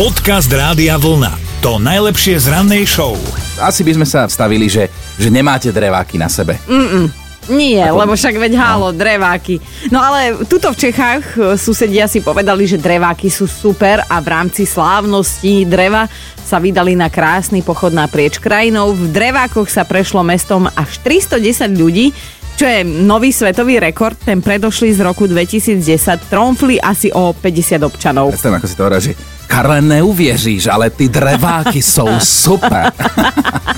Podcast Rádia Vlna. To najlepšie z rannej show. Asi by sme sa vstavili, že, že nemáte dreváky na sebe. Nie, lebo však veď hálo, dreváky. No ale tuto v Čechách e, susedia si povedali, že dreváky sú super a v rámci slávnosti dreva sa vydali na krásny pochod naprieč krajinou. V drevákoch sa prešlo mestom až 310 ľudí, čo je nový svetový rekord. Ten predošli z roku 2010 tromfli asi o 50 občanov. Predstavím, ako si to hovorí, že Karle, neuvěříš, ale ty dreváky jsou super.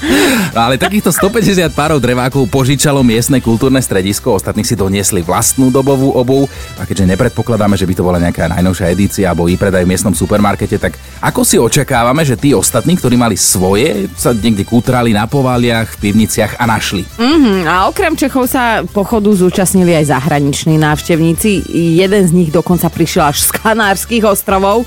no ale takýchto 150 párov drevákov požičalo miestne kultúrne stredisko, ostatní si doniesli vlastnú dobovú obuv a keďže nepredpokladáme, že by to bola nejaká najnovšia edícia alebo predaj v miestnom supermarkete, tak ako si očakávame, že tí ostatní, ktorí mali svoje, sa niekde kútrali na povaliach, v pivniciach a našli. Mm, a okrem Čechov sa pochodu zúčastnili aj zahraniční návštevníci. Jeden z nich dokonca prišiel až z Kanárskych ostrovov.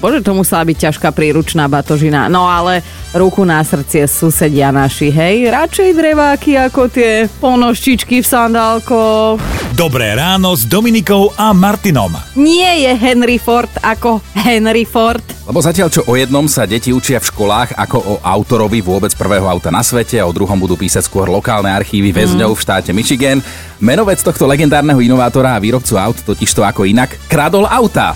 Bože, to musela byť ťažká príručná batožina. No ale ruku na srdcie susedia naši, hej? Radšej dreváky ako tie ponožčičky v sandálkoch. Dobré ráno s Dominikou a Martinom. Nie je Henry Ford ako Henry Ford. Lebo zatiaľ, čo o jednom sa deti učia v školách ako o autorovi vôbec prvého auta na svete a o druhom budú písať skôr lokálne archívy väzňov v štáte Michigan, menovec tohto legendárneho inovátora a výrobcu aut totižto ako inak kradol auta.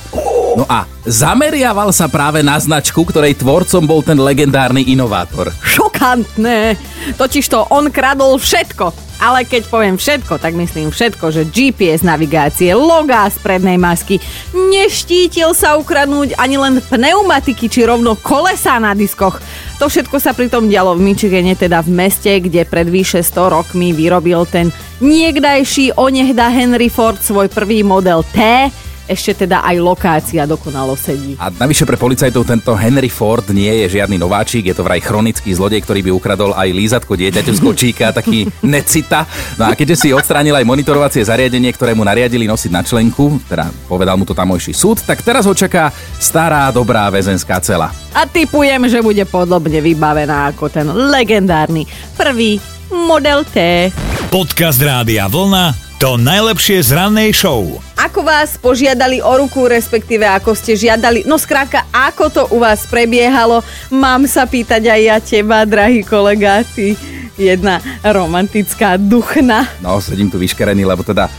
No a zameriaval sa práve na značku, ktorej tvorcom bol ten legendárny inovátor. Šokantné. Totižto on kradol všetko. Ale keď poviem všetko, tak myslím všetko, že GPS navigácie, logá z prednej masky, neštítil sa ukradnúť ani len pneumatiky či rovno kolesá na diskoch. To všetko sa pritom dialo v Michigane, teda v meste, kde pred vyše 100 rokmi vyrobil ten niekdajší onehda Henry Ford svoj prvý model T, ešte teda aj lokácia dokonalo sedí. A navyše pre policajtov tento Henry Ford nie je žiadny nováčik, je to vraj chronický zlodej, ktorý by ukradol aj lízatko dieťaťu z kočíka, taký necita. No a keďže si odstránil aj monitorovacie zariadenie, ktoré mu nariadili nosiť na členku, teda povedal mu to tamojší súd, tak teraz ho čaká stará dobrá väzenská cela. A typujem, že bude podobne vybavená ako ten legendárny prvý model T. Podcast Rádia Vlna. To najlepšie z rannej show. Ako vás požiadali o ruku, respektíve ako ste žiadali, no skrátka, ako to u vás prebiehalo, mám sa pýtať aj ja teba, drahý kolega, ty jedna romantická duchna. No, sedím tu vyškerený, lebo teda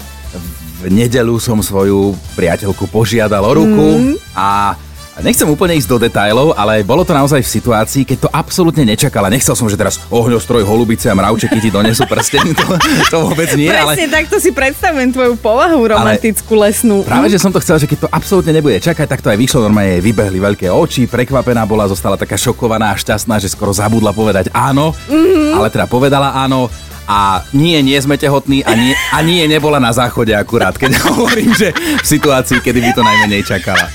v nedelu som svoju priateľku požiadal o ruku mm. a Nechcem úplne ísť do detajlov, ale bolo to naozaj v situácii, keď to absolútne nečakala. Nechcel som, že teraz ohňostroj, holubice a mravčeky ti donesú prsten. To, to vôbec nie. Presne ale... takto si predstavujem tvoju povahu romantickú lesnú. Práve, že som to chcel, že keď to absolútne nebude čakať, tak to aj vyšlo. Normálne jej vybehli veľké oči, prekvapená bola, zostala taká šokovaná a šťastná, že skoro zabudla povedať áno, mm-hmm. ale teda povedala áno a nie, nie sme tehotní a nie, a nie nebola na záchode akurát, keď hovorím, že v situácii, kedy by to najmenej čakala.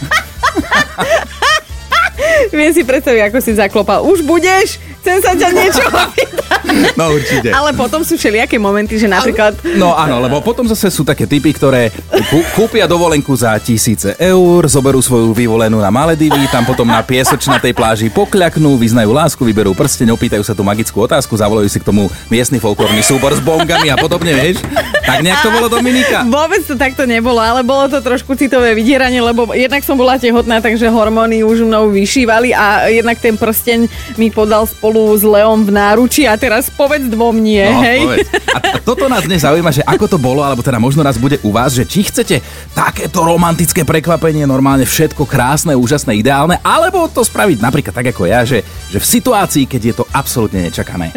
Viem si predstaviť, ako si zaklopal. Už budeš? Chcem sa ťa niečo No určite. Ale potom sú všelijaké momenty, že napríklad... No áno, lebo potom zase sú také typy, ktoré kú- kúpia dovolenku za tisíce eur, zoberú svoju vyvolenú na Maledivy, tam potom na piesočnatej pláži pokľaknú, vyznajú lásku, vyberú prsteň, opýtajú sa tú magickú otázku, zavolajú si k tomu miestny folklórny súbor s bongami a podobne, vieš? Tak nejak to bolo Dominika? Vôbec to takto nebolo, ale bolo to trošku citové vydieranie, lebo jednak som bola tehotná, takže hormóny už mnou vyšívali a jednak ten prsteň mi podal spolu s Leom v náruči a teraz povedz dvom nie, No, hej? povedz. A, a toto nás dnes zaujíma, že ako to bolo, alebo teda možno raz bude u vás, že či chcete takéto romantické prekvapenie, normálne všetko krásne, úžasné, ideálne, alebo to spraviť napríklad tak ako ja, že, že v situácii, keď je to absolútne nečakané.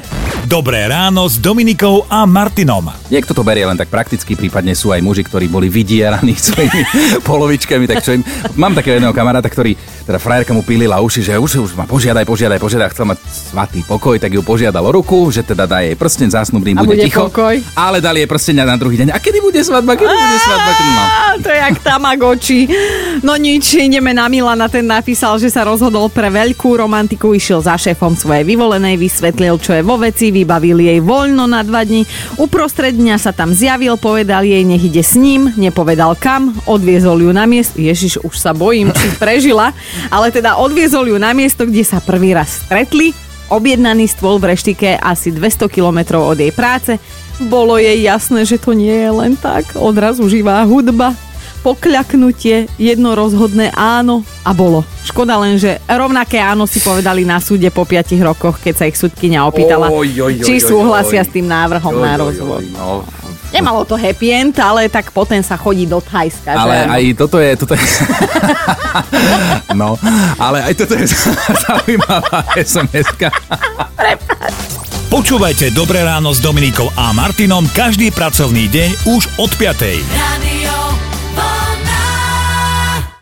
Dobré ráno s Dominikou a Martinom. Niekto to berie len tak prakticky, prípadne sú aj muži, ktorí boli vydieraní svojimi polovičkami, tak čo im... Mám takého jedného kamaráta, ktorý, teda frajerka mu pílila uši, že už, už ma požiadaj, požiadaj, požiadaj, chcel mať svatý pokoj, tak ju požiadal o ruku, že teda dá jej prsteň zásnubný, bude, bude ticho. pokoj? Ale dali jej prsteň na druhý deň. A kedy bude svadba, kedy bude svadba? No. To je jak Tamagotchi. No nič, ideme na Milana, ten napísal, že sa rozhodol pre veľkú romantiku, išiel za šéfom svojej vyvolenej, vysvetlil, čo je vo veci, vybavil jej voľno na dva dni. Uprostred dňa sa tam zjavil, povedal jej, nech ide s ním, nepovedal kam, odviezol ju na miesto. Ježiš, už sa bojím, či prežila, ale teda odviezol ju na miesto, kde sa prvý raz stretli. Objednaný stôl v reštike asi 200 kilometrov od jej práce. Bolo jej jasné, že to nie je len tak. Odrazu živá hudba, pokľaknutie, jedno rozhodné áno a bolo. Škoda len, že rovnaké áno si povedali na súde po 5 rokoch, keď sa ich súdkynia opýtala, Oj, oj, oj, či súhlasia oj. s tým návrhom Oj, na oj, oj, rozvod. No, Nemalo to happy end, ale tak potom sa chodí do Thajska. že ale áno. aj toto je... Toto je... no, ale aj toto je zaujímavá SMS-ka. Počúvajte Dobré ráno s Dominikou a Martinom každý pracovný deň už od 5. Radio